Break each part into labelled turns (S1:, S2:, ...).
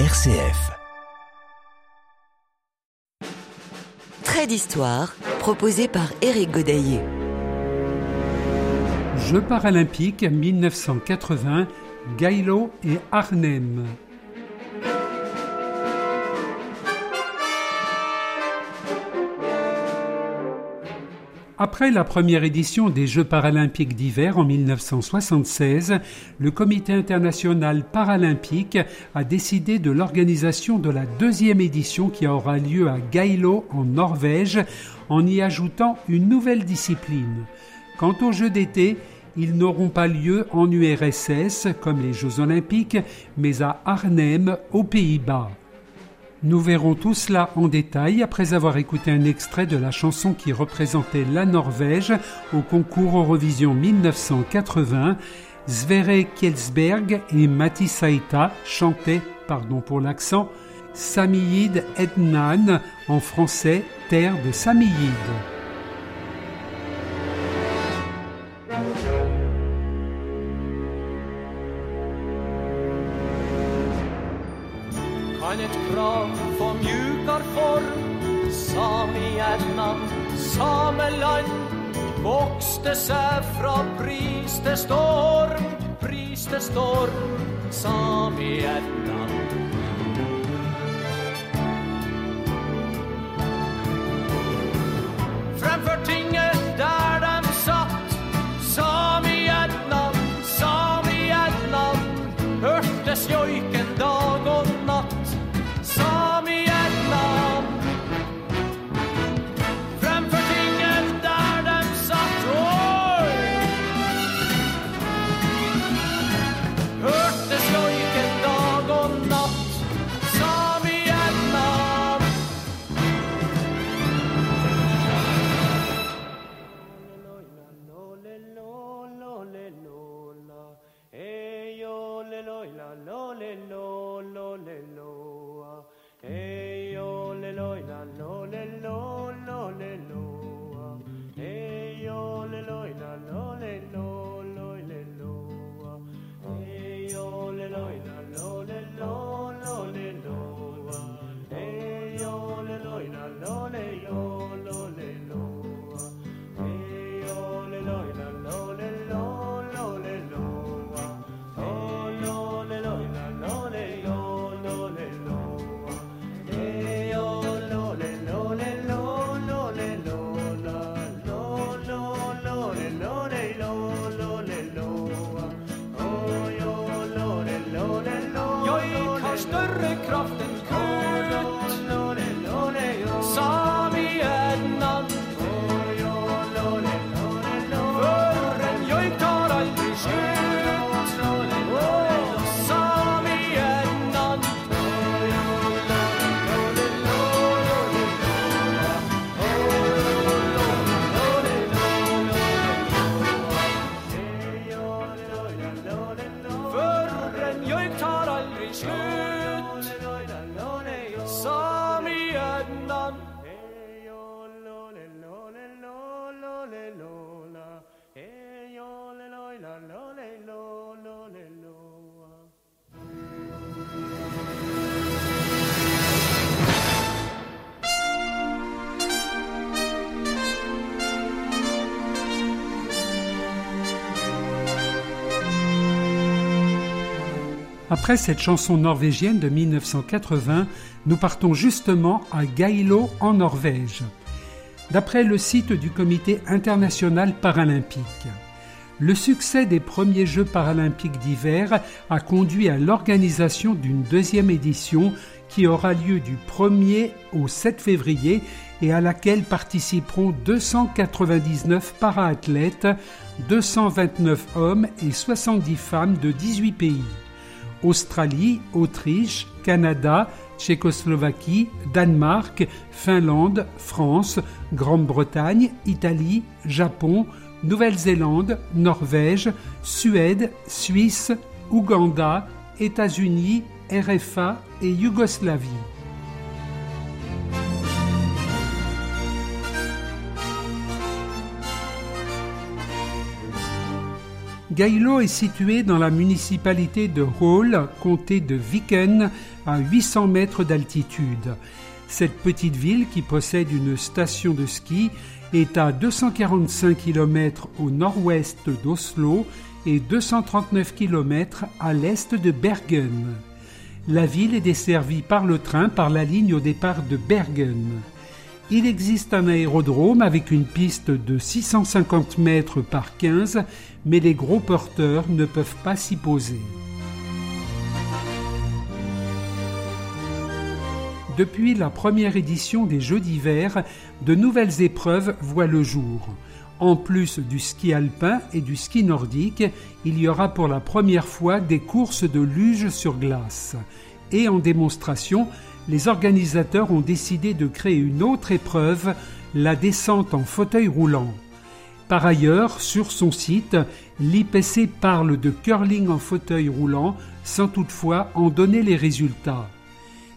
S1: RCF.
S2: Trait d'histoire proposé par Éric Godaillé.
S3: Jeux paralympiques 1980, Gaïlo et Arnhem. Après la première édition des Jeux paralympiques d'hiver en 1976, le Comité international paralympique a décidé de l'organisation de la deuxième édition qui aura lieu à Geilo en Norvège en y ajoutant une nouvelle discipline. Quant aux Jeux d'été, ils n'auront pas lieu en URSS comme les Jeux olympiques, mais à Arnhem aux Pays-Bas. Nous verrons tout cela en détail après avoir écouté un extrait de la chanson qui représentait la Norvège au concours Eurovision 1980. Sverre Kjelsberg et Matti Saita chantaient, pardon pour l'accent, Samiyid Ednan, en français Terre de Samiyid.
S4: huset fra pris til storm, pris til storm, sa vi et natt.
S3: Après cette chanson norvégienne de 1980, nous partons justement à Geilo en Norvège. D'après le site du Comité international paralympique, le succès des premiers Jeux paralympiques d'hiver a conduit à l'organisation d'une deuxième édition qui aura lieu du 1er au 7 février et à laquelle participeront 299 para-athlètes, 229 hommes et 70 femmes de 18 pays. Australie, Autriche, Canada, Tchécoslovaquie, Danemark, Finlande, France, Grande-Bretagne, Italie, Japon, Nouvelle-Zélande, Norvège, Suède, Suisse, Ouganda, États-Unis, RFA et Yougoslavie. Geilo est situé dans la municipalité de Hall, comté de Viken, à 800 mètres d'altitude. Cette petite ville, qui possède une station de ski, est à 245 km au nord-ouest d'Oslo et 239 km à l'est de Bergen. La ville est desservie par le train par la ligne au départ de Bergen. Il existe un aérodrome avec une piste de 650 mètres par 15, mais les gros porteurs ne peuvent pas s'y poser. Depuis la première édition des Jeux d'hiver, de nouvelles épreuves voient le jour. En plus du ski alpin et du ski nordique, il y aura pour la première fois des courses de luge sur glace. Et en démonstration, les organisateurs ont décidé de créer une autre épreuve, la descente en fauteuil roulant. Par ailleurs, sur son site, l'IPC parle de curling en fauteuil roulant sans toutefois en donner les résultats.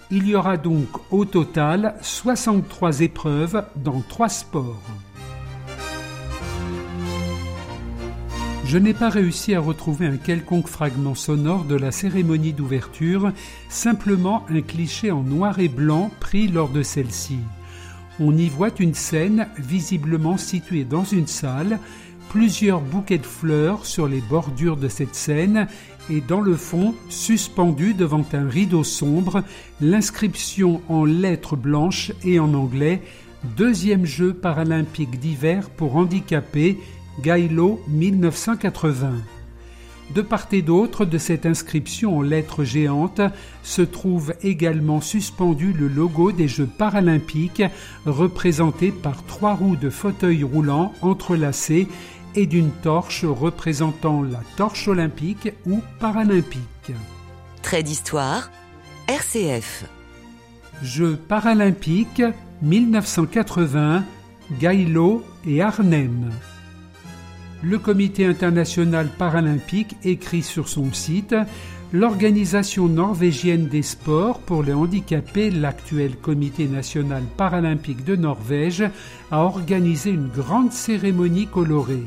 S3: Il y aura donc au total 63 épreuves dans trois sports. Je n'ai pas réussi à retrouver un quelconque fragment sonore de la cérémonie d'ouverture, simplement un cliché en noir et blanc pris lors de celle-ci. On y voit une scène visiblement située dans une salle, plusieurs bouquets de fleurs sur les bordures de cette scène et dans le fond, suspendu devant un rideau sombre, l'inscription en lettres blanches et en anglais Deuxième jeu paralympique d'hiver pour handicapés Gailo 1980. De part et d'autre de cette inscription en lettres géantes se trouve également suspendu le logo des Jeux paralympiques représenté par trois roues de fauteuil roulant entrelacées et d'une torche représentant la torche olympique ou paralympique.
S2: Trait d'histoire, RCF.
S3: Jeux paralympiques 1980, Gailo et Arnhem le Comité international paralympique écrit sur son site L'organisation norvégienne des sports pour les handicapés, l'actuel Comité national paralympique de Norvège, a organisé une grande cérémonie colorée.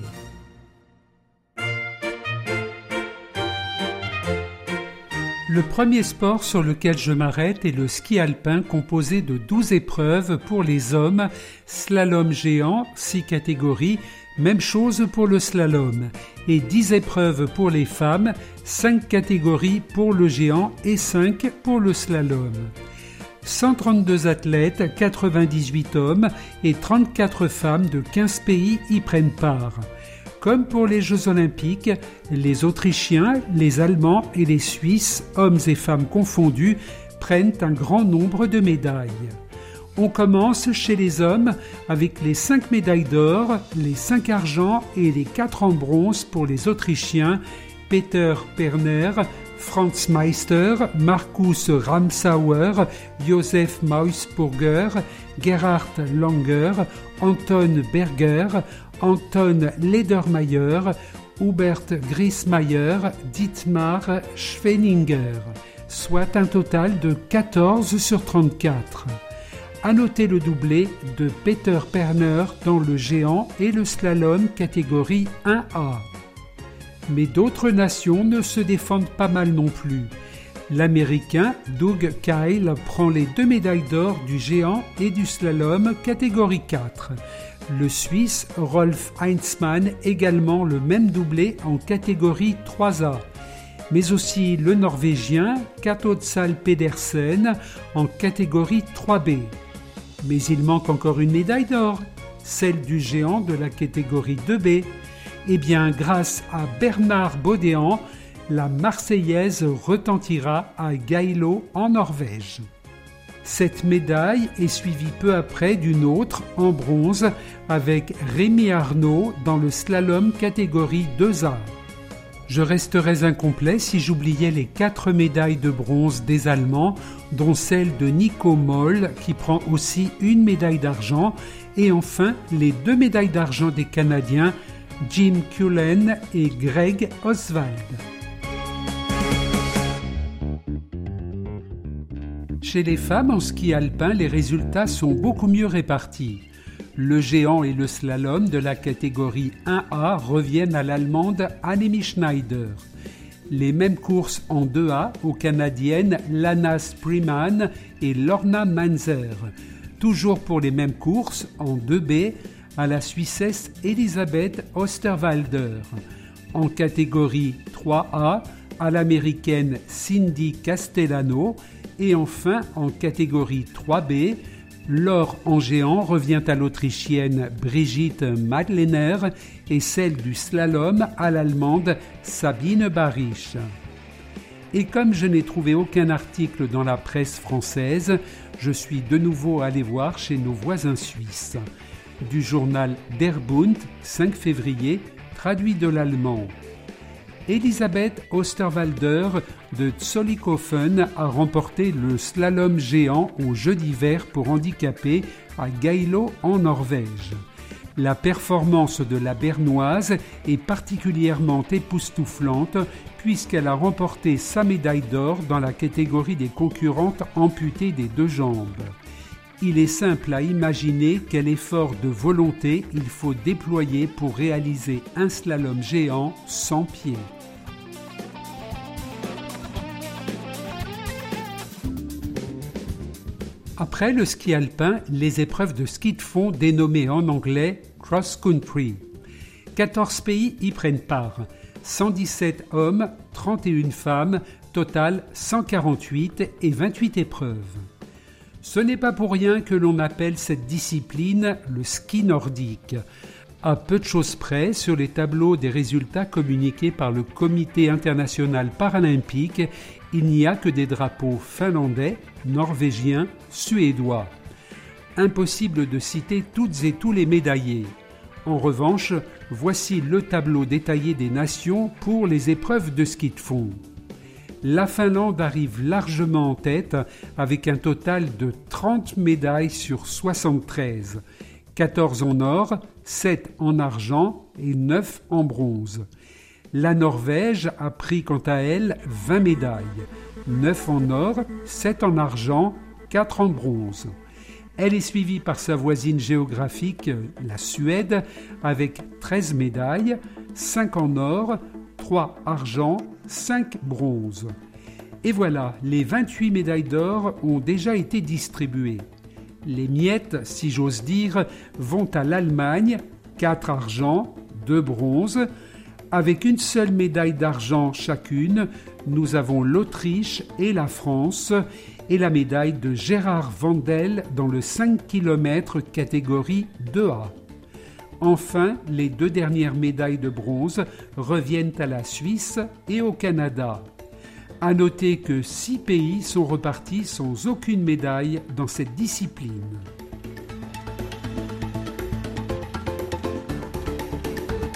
S3: Le premier sport sur lequel je m'arrête est le ski alpin composé de 12 épreuves pour les hommes, slalom géant, 6 catégories, même chose pour le slalom, et 10 épreuves pour les femmes, 5 catégories pour le géant et 5 pour le slalom. 132 athlètes, 98 hommes et 34 femmes de 15 pays y prennent part. Comme pour les Jeux olympiques, les Autrichiens, les Allemands et les Suisses, hommes et femmes confondus, prennent un grand nombre de médailles. On commence chez les hommes avec les 5 médailles d'or, les 5 argent et les 4 en bronze pour les Autrichiens Peter Perner, Franz Meister, Markus Ramsauer, Josef Mausburger, Gerhard Langer, Anton Berger, Anton Ledermayer, Hubert Griesmayer, Dietmar Schweninger, soit un total de 14 sur 34. À noter le doublé de Peter Perner dans le géant et le slalom catégorie 1A. Mais d'autres nations ne se défendent pas mal non plus. L'Américain Doug Kyle prend les deux médailles d'or du géant et du slalom catégorie 4. Le Suisse Rolf Heinzmann également le même doublé en catégorie 3A mais aussi le Norvégien Katotsal Pedersen en catégorie 3B. Mais il manque encore une médaille d'or, celle du géant de la catégorie 2B. Eh bien, grâce à Bernard Baudéan, la Marseillaise retentira à Gailo en Norvège. Cette médaille est suivie peu après d'une autre en bronze avec Rémi Arnaud dans le slalom catégorie 2A. Je resterais incomplet si j'oubliais les quatre médailles de bronze des Allemands, dont celle de Nico Moll qui prend aussi une médaille d'argent, et enfin les deux médailles d'argent des Canadiens, Jim Cullen et Greg Oswald. Chez les femmes en ski alpin, les résultats sont beaucoup mieux répartis. Le géant et le slalom de la catégorie 1A reviennent à l'allemande Annemie Schneider. Les mêmes courses en 2A aux canadiennes Lana Spreeman et Lorna Manzer. Toujours pour les mêmes courses en 2B à la Suissesse Elisabeth Osterwalder. En catégorie 3A à l'américaine Cindy Castellano et enfin en catégorie 3B L'or en géant revient à l'Autrichienne Brigitte Madlener et celle du slalom à l'Allemande Sabine Barisch. Et comme je n'ai trouvé aucun article dans la presse française, je suis de nouveau allé voir chez nos voisins suisses. Du journal Der Bund, 5 février, traduit de l'allemand. Elisabeth Osterwalder de Zollikofen a remporté le slalom géant aux Jeux d'hiver pour handicapés à Geilo en Norvège. La performance de la Bernoise est particulièrement époustouflante puisqu'elle a remporté sa médaille d'or dans la catégorie des concurrentes amputées des deux jambes. Il est simple à imaginer quel effort de volonté il faut déployer pour réaliser un slalom géant sans pied. Après le ski alpin, les épreuves de ski de fond dénommées en anglais cross country. 14 pays y prennent part. 117 hommes, 31 femmes, total 148 et 28 épreuves. Ce n'est pas pour rien que l'on appelle cette discipline le ski nordique. À peu de choses près, sur les tableaux des résultats communiqués par le Comité international paralympique, il n'y a que des drapeaux finlandais, norvégiens, suédois. Impossible de citer toutes et tous les médaillés. En revanche, voici le tableau détaillé des nations pour les épreuves de ski de fond. La Finlande arrive largement en tête avec un total de 30 médailles sur 73, 14 en or, 7 en argent et 9 en bronze. La Norvège a pris quant à elle 20 médailles, 9 en or, 7 en argent, 4 en bronze. Elle est suivie par sa voisine géographique, la Suède, avec 13 médailles, 5 en or, 3 argent, 5 bronze. Et voilà, les 28 médailles d'or ont déjà été distribuées. Les miettes, si j'ose dire, vont à l'Allemagne, 4 argent, 2 bronzes, avec une seule médaille d'argent chacune, nous avons l'Autriche et la France et la médaille de Gérard Vandel dans le 5 km catégorie 2A. Enfin, les deux dernières médailles de bronze reviennent à la Suisse et au Canada. À noter que six pays sont repartis sans aucune médaille dans cette discipline.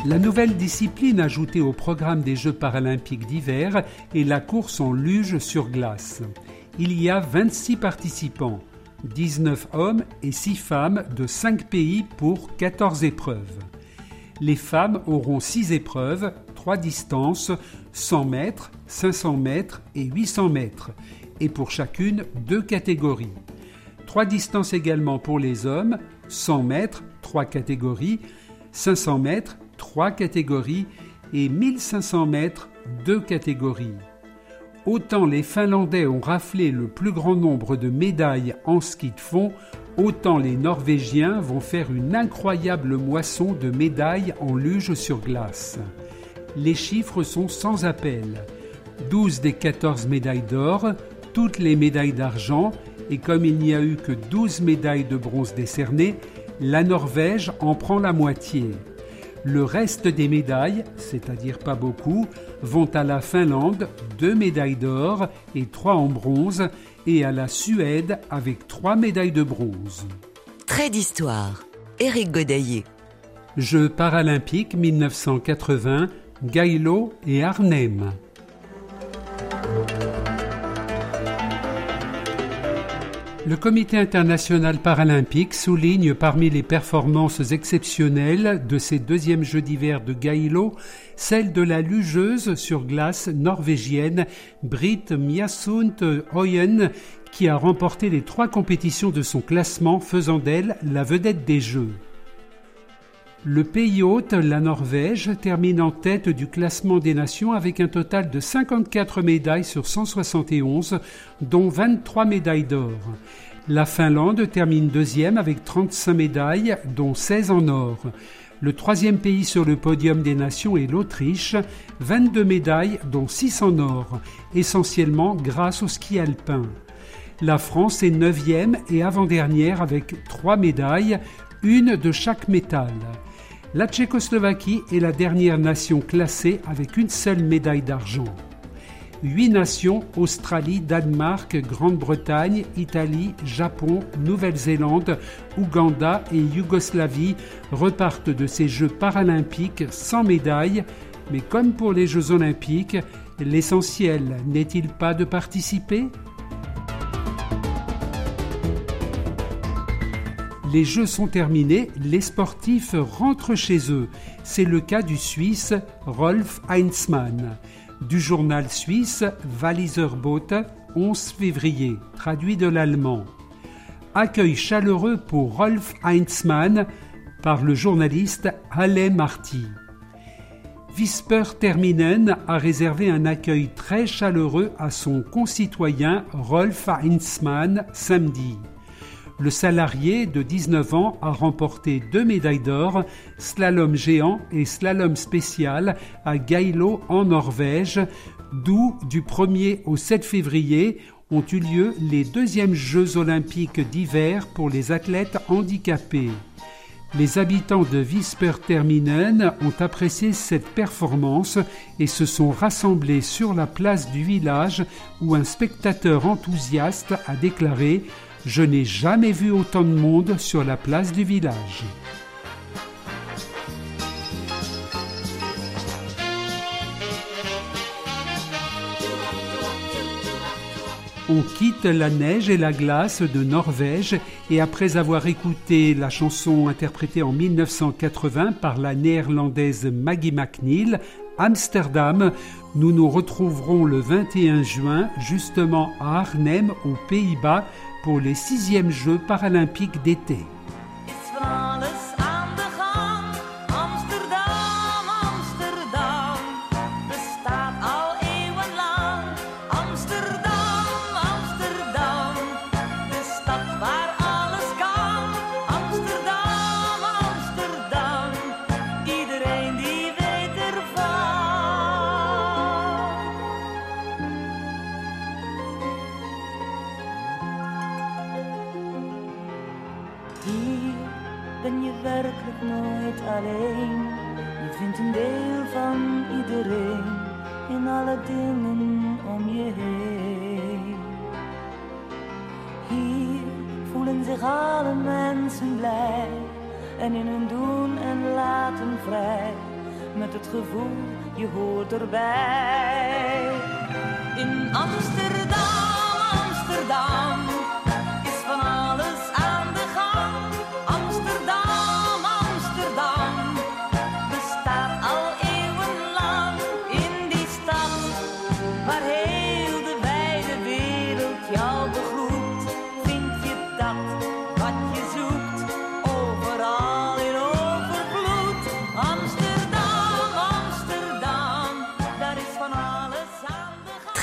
S3: La nouvelle discipline ajoutée au programme des Jeux paralympiques d'hiver est la course en luge sur glace. Il y a 26 participants, 19 hommes et 6 femmes de 5 pays pour 14 épreuves. Les femmes auront 6 épreuves, 3 distances, 100 mètres, 500 mètres et 800 mètres, et pour chacune 2 catégories. 3 distances également pour les hommes, 100 mètres, 3 catégories, 500 mètres, trois catégories et 1500 mètres, deux catégories. Autant les Finlandais ont raflé le plus grand nombre de médailles en ski de fond, autant les Norvégiens vont faire une incroyable moisson de médailles en luge sur glace. Les chiffres sont sans appel. 12 des 14 médailles d'or, toutes les médailles d'argent, et comme il n'y a eu que 12 médailles de bronze décernées, la Norvège en prend la moitié. Le reste des médailles, c'est-à-dire pas beaucoup, vont à la Finlande, deux médailles d'or et trois en bronze, et à la Suède avec trois médailles de bronze.
S2: Trait d'histoire. Éric Godaillé.
S3: Jeux paralympiques 1980, Gaïlo et Arnhem. Le Comité international paralympique souligne parmi les performances exceptionnelles de ces deuxièmes Jeux d'hiver de Gaïlo celle de la lugeuse sur glace norvégienne Britt Mjasund Hoyen qui a remporté les trois compétitions de son classement faisant d'elle la vedette des Jeux. Le pays hôte, la Norvège, termine en tête du classement des nations avec un total de 54 médailles sur 171, dont 23 médailles d'or. La Finlande termine deuxième avec 35 médailles, dont 16 en or. Le troisième pays sur le podium des nations est l'Autriche, 22 médailles, dont 6 en or, essentiellement grâce au ski alpin. La France est neuvième et avant-dernière avec trois médailles, une de chaque métal. La Tchécoslovaquie est la dernière nation classée avec une seule médaille d'argent. Huit nations, Australie, Danemark, Grande-Bretagne, Italie, Japon, Nouvelle-Zélande, Ouganda et Yougoslavie, repartent de ces Jeux paralympiques sans médaille, mais comme pour les Jeux olympiques, l'essentiel n'est-il pas de participer? Les Jeux sont terminés, les sportifs rentrent chez eux. C'est le cas du Suisse Rolf Heinzmann. Du journal suisse Walliserbote, 11 février, traduit de l'allemand. Accueil chaleureux pour Rolf Heinzmann par le journaliste Halle Marty. Visper Terminen a réservé un accueil très chaleureux à son concitoyen Rolf Heinzmann samedi. Le salarié de 19 ans a remporté deux médailles d'or, slalom géant et slalom spécial à Geilo en Norvège, d'où du 1er au 7 février ont eu lieu les deuxièmes Jeux olympiques d'hiver pour les athlètes handicapés. Les habitants de Visperterminen ont apprécié cette performance et se sont rassemblés sur la place du village où un spectateur enthousiaste a déclaré je n'ai jamais vu autant de monde sur la place du village. On quitte la neige et la glace de Norvège et après avoir écouté la chanson interprétée en 1980 par la néerlandaise Maggie McNeil, Amsterdam, nous nous retrouverons le 21 juin justement à Arnhem aux Pays-Bas pour les sixièmes Jeux paralympiques d'été.
S1: Erbij. In Amsterdam, Amsterdam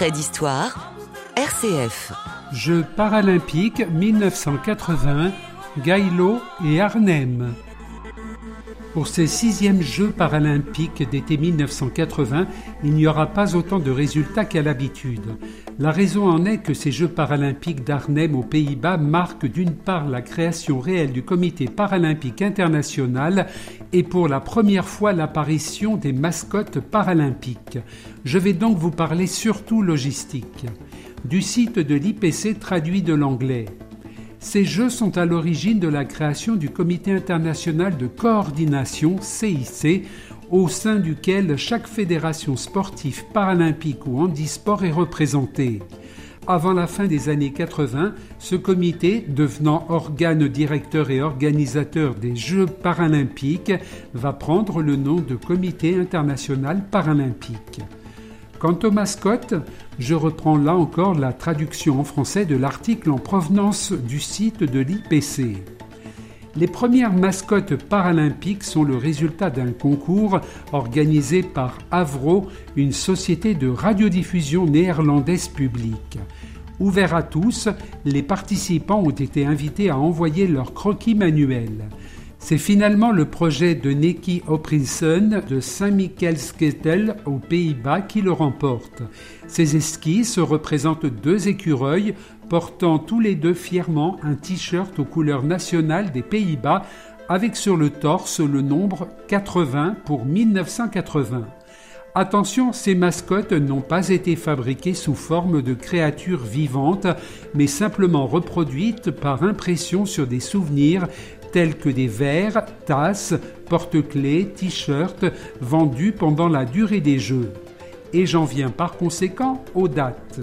S2: d'histoire, RCF.
S3: Jeux paralympiques 1980, Gaïlo et Arnhem. Pour ces sixièmes Jeux paralympiques d'été 1980, il n'y aura pas autant de résultats qu'à l'habitude. La raison en est que ces Jeux paralympiques d'Arnhem aux Pays-Bas marquent d'une part la création réelle du Comité paralympique international et pour la première fois l'apparition des mascottes paralympiques. Je vais donc vous parler surtout logistique. Du site de l'IPC traduit de l'anglais. Ces Jeux sont à l'origine de la création du Comité international de coordination CIC, au sein duquel chaque fédération sportive paralympique ou handisport est représentée. Avant la fin des années 80, ce comité, devenant organe directeur et organisateur des Jeux paralympiques, va prendre le nom de Comité international paralympique. Quant aux mascottes, je reprends là encore la traduction en français de l'article en provenance du site de l'IPC. Les premières mascottes paralympiques sont le résultat d'un concours organisé par Avro, une société de radiodiffusion néerlandaise publique. Ouvert à tous, les participants ont été invités à envoyer leur croquis manuel. C'est finalement le projet de Neki Oprinsen de Saint-Michel-Skettel aux Pays-Bas qui le remporte. Ces esquisses représentent deux écureuils portant tous les deux fièrement un t-shirt aux couleurs nationales des Pays-Bas avec sur le torse le nombre 80 pour 1980. Attention, ces mascottes n'ont pas été fabriquées sous forme de créatures vivantes, mais simplement reproduites par impression sur des souvenirs tels que des verres, tasses, porte-clés, t-shirts vendus pendant la durée des jeux. Et j'en viens par conséquent aux dates.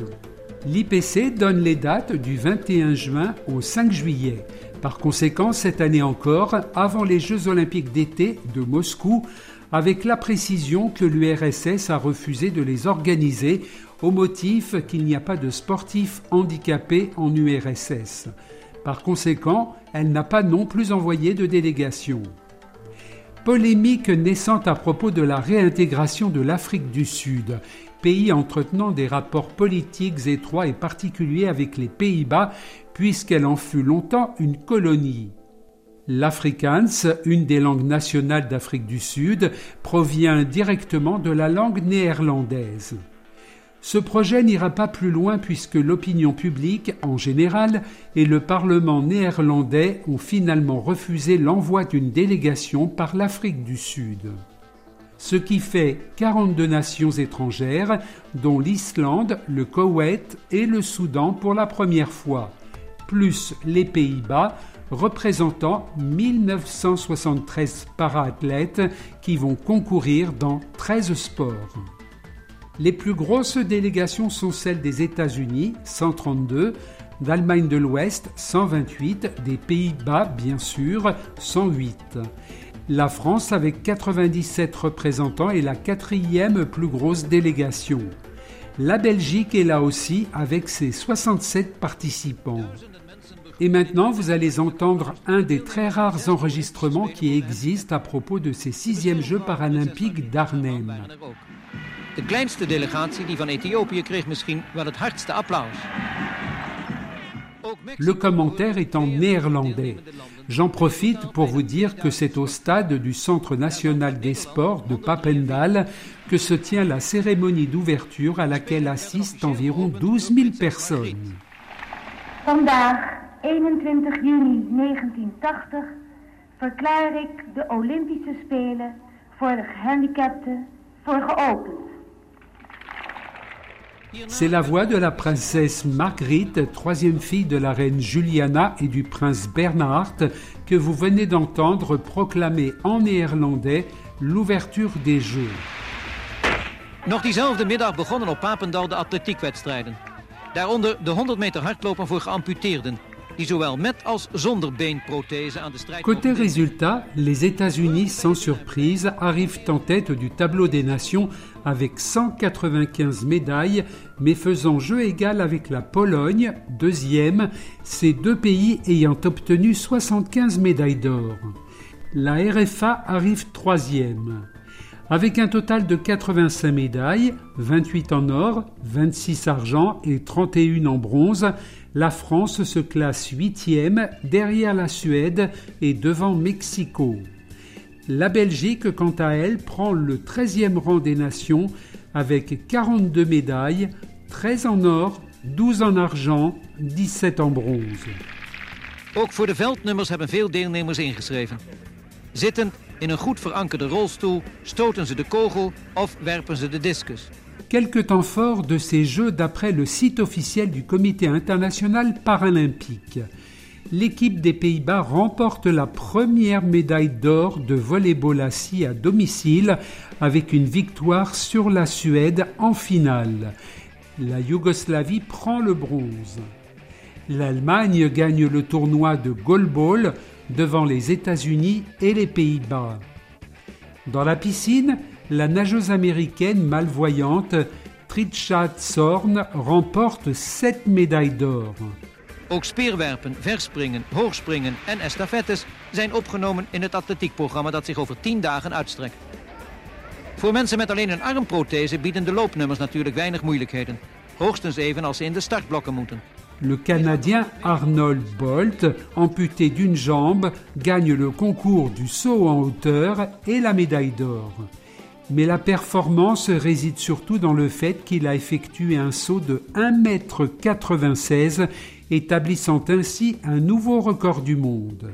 S3: L'IPC donne les dates du 21 juin au 5 juillet. Par conséquent, cette année encore, avant les Jeux olympiques d'été de Moscou, avec la précision que l'URSS a refusé de les organiser au motif qu'il n'y a pas de sportifs handicapés en URSS. Par conséquent, elle n'a pas non plus envoyé de délégation. Polémique naissante à propos de la réintégration de l'Afrique du Sud, pays entretenant des rapports politiques étroits et particuliers avec les Pays-Bas, puisqu'elle en fut longtemps une colonie. L'Afrikaans, une des langues nationales d'Afrique du Sud, provient directement de la langue néerlandaise. Ce projet n'ira pas plus loin puisque l'opinion publique en général et le Parlement néerlandais ont finalement refusé l'envoi d'une délégation par l'Afrique du Sud. Ce qui fait 42 nations étrangères, dont l'Islande, le Koweït et le Soudan pour la première fois, plus les Pays-Bas, représentant 1973 para-athlètes qui vont concourir dans 13 sports. Les plus grosses délégations sont celles des États-Unis, 132, d'Allemagne de l'Ouest, 128, des Pays-Bas, bien sûr, 108. La France, avec 97 représentants, est la quatrième plus grosse délégation. La Belgique est là aussi avec ses 67 participants. Et maintenant, vous allez entendre un des très rares enregistrements qui existent à propos de ces sixièmes Jeux paralympiques d'Arnhem.
S5: De kleinste delegatie, die van Ethiopië, kreeg misschien wel het hardste applaus.
S3: Le commentaire est en néerlandais. J'en profite pour vous dire que c'est au stade du Centre national des sports de Papendal que se tient la cérémonie d'ouverture à laquelle assistent environ 12 000 personnes.
S6: Vandaag, 21 juni 1980, verklaar ik de Olympische Spelen voor de gehandicapten voor geopend.
S3: C'est la voix de la princesse Marguerite, troisième fille de la reine Juliana et du prince Bernhard, que vous venez d'entendre proclamer en néerlandais l'ouverture des Jeux.
S5: Nog diezelfde middag begonnen op Papendal de atletiekwedstrijden. Daaronder de 100 meter hardlopen voor geamputeerden.
S3: Côté résultat, les États-Unis, sans surprise, arrivent en tête du tableau des nations avec 195 médailles, mais faisant jeu égal avec la Pologne, deuxième, ces deux pays ayant obtenu 75 médailles d'or. La RFA arrive troisième. Avec un total de 85 médailles, 28 en or, 26 argent et 31 en bronze, la France se classe huitième derrière la Suède et devant Mexico. La Belgique, quant à elle, prend le 13e rang des nations avec 42 médailles, 13 en or, 12 en argent, 17 en bronze.
S5: Ook voor de veldnummers hebben veel deelnemers ingeschreven. Zittend in een goed verankerde rolstoel stoten ze de kogel of werpen ze de discus.
S3: Quelques temps forts de ces Jeux d'après le site officiel du Comité international paralympique. L'équipe des Pays-Bas remporte la première médaille d'or de volleyball assis à domicile avec une victoire sur la Suède en finale. La Yougoslavie prend le bronze. L'Allemagne gagne le tournoi de goalball devant les États-Unis et les Pays-Bas. Dans la piscine, la nageuse américaine malvoyante Trisha Zorn remporte 7 médailles d'or.
S5: Ook speerwerpen, verspringen, hoogspringen en estafettes zijn opgenomen in het atletiekprogramma dat zich over 10 dagen uitstrekt. Voor mensen met alleen een armprothese bieden de loopnummers natuurlijk weinig moeilijkheden. Hoogstens even als ze in de startblokken moeten.
S3: Le Canadien Arnold Bolt, amputé d'une jambe, gagne le concours du saut en hauteur et la médaille d'or. Mais la performance réside surtout dans le fait qu'il a effectué un saut de 1,96 m, établissant ainsi un nouveau record du monde.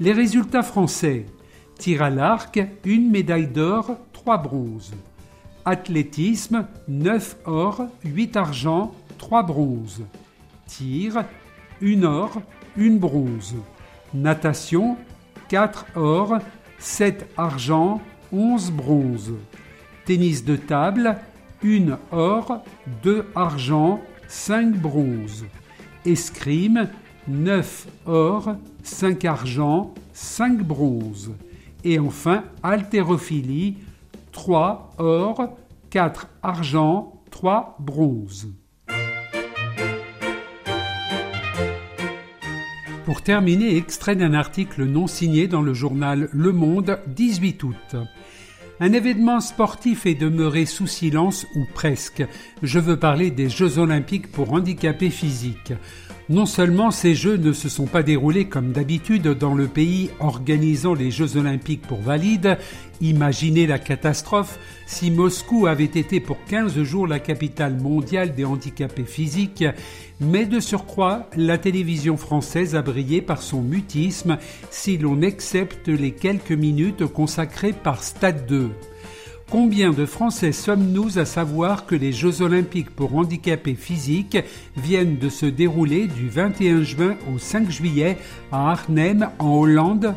S3: Les résultats français. Tir à l'arc, une médaille d'or, trois bronzes. Athlétisme, 9 or, 8 argent, 3 bronzes. Tir, une or, une bronze. Natation, 4 or, 7 argent, 11 bronzes. Tennis de table, 1 or, 2 argent, 5 bronzes. Escrime, 9 or, 5 argent, 5 bronzes. Et enfin, haltérophilie, 3 or, 4 argent, 3 bronzes. Pour terminer, extrait d'un article non signé dans le journal Le Monde, 18 août. Un événement sportif est demeuré sous silence ou presque. Je veux parler des Jeux olympiques pour handicapés physiques. Non seulement ces Jeux ne se sont pas déroulés comme d'habitude dans le pays organisant les Jeux olympiques pour valides, imaginez la catastrophe si Moscou avait été pour 15 jours la capitale mondiale des handicapés physiques, mais de surcroît, la télévision française a brillé par son mutisme si l'on accepte les quelques minutes consacrées par Stade 2. Combien de Français sommes-nous à savoir que les Jeux olympiques pour handicapés physiques viennent de se dérouler du 21 juin au 5 juillet à Arnhem en Hollande?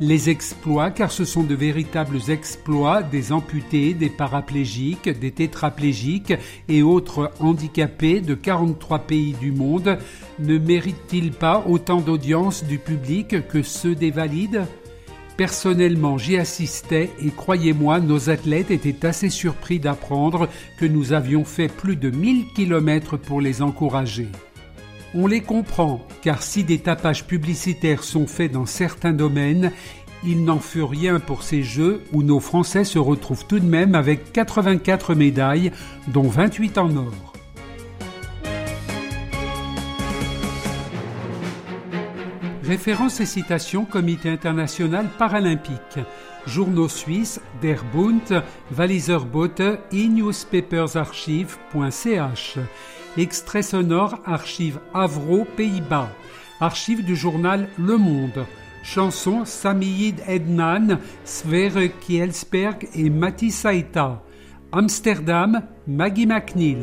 S3: Les exploits, car ce sont de véritables exploits des amputés, des paraplégiques, des tétraplégiques et autres handicapés de 43 pays du monde, ne méritent-ils pas autant d'audience du public que ceux des valides? Personnellement, j'y assistais et croyez-moi, nos athlètes étaient assez surpris d'apprendre que nous avions fait plus de 1000 km pour les encourager. On les comprend, car si des tapages publicitaires sont faits dans certains domaines, il n'en fut rien pour ces Jeux où nos Français se retrouvent tout de même avec 84 médailles, dont 28 en or. Références et citations Comité international paralympique. Journaux suisses Der Bund, Walliserbote, e-newspapersarchive.ch. Extrait sonore Archive Avro Pays-Bas. Archive du journal Le Monde. Chanson Samiyid Ednan, Sverre Kielsberg et Mati Saita. Amsterdam, Maggie McNeil.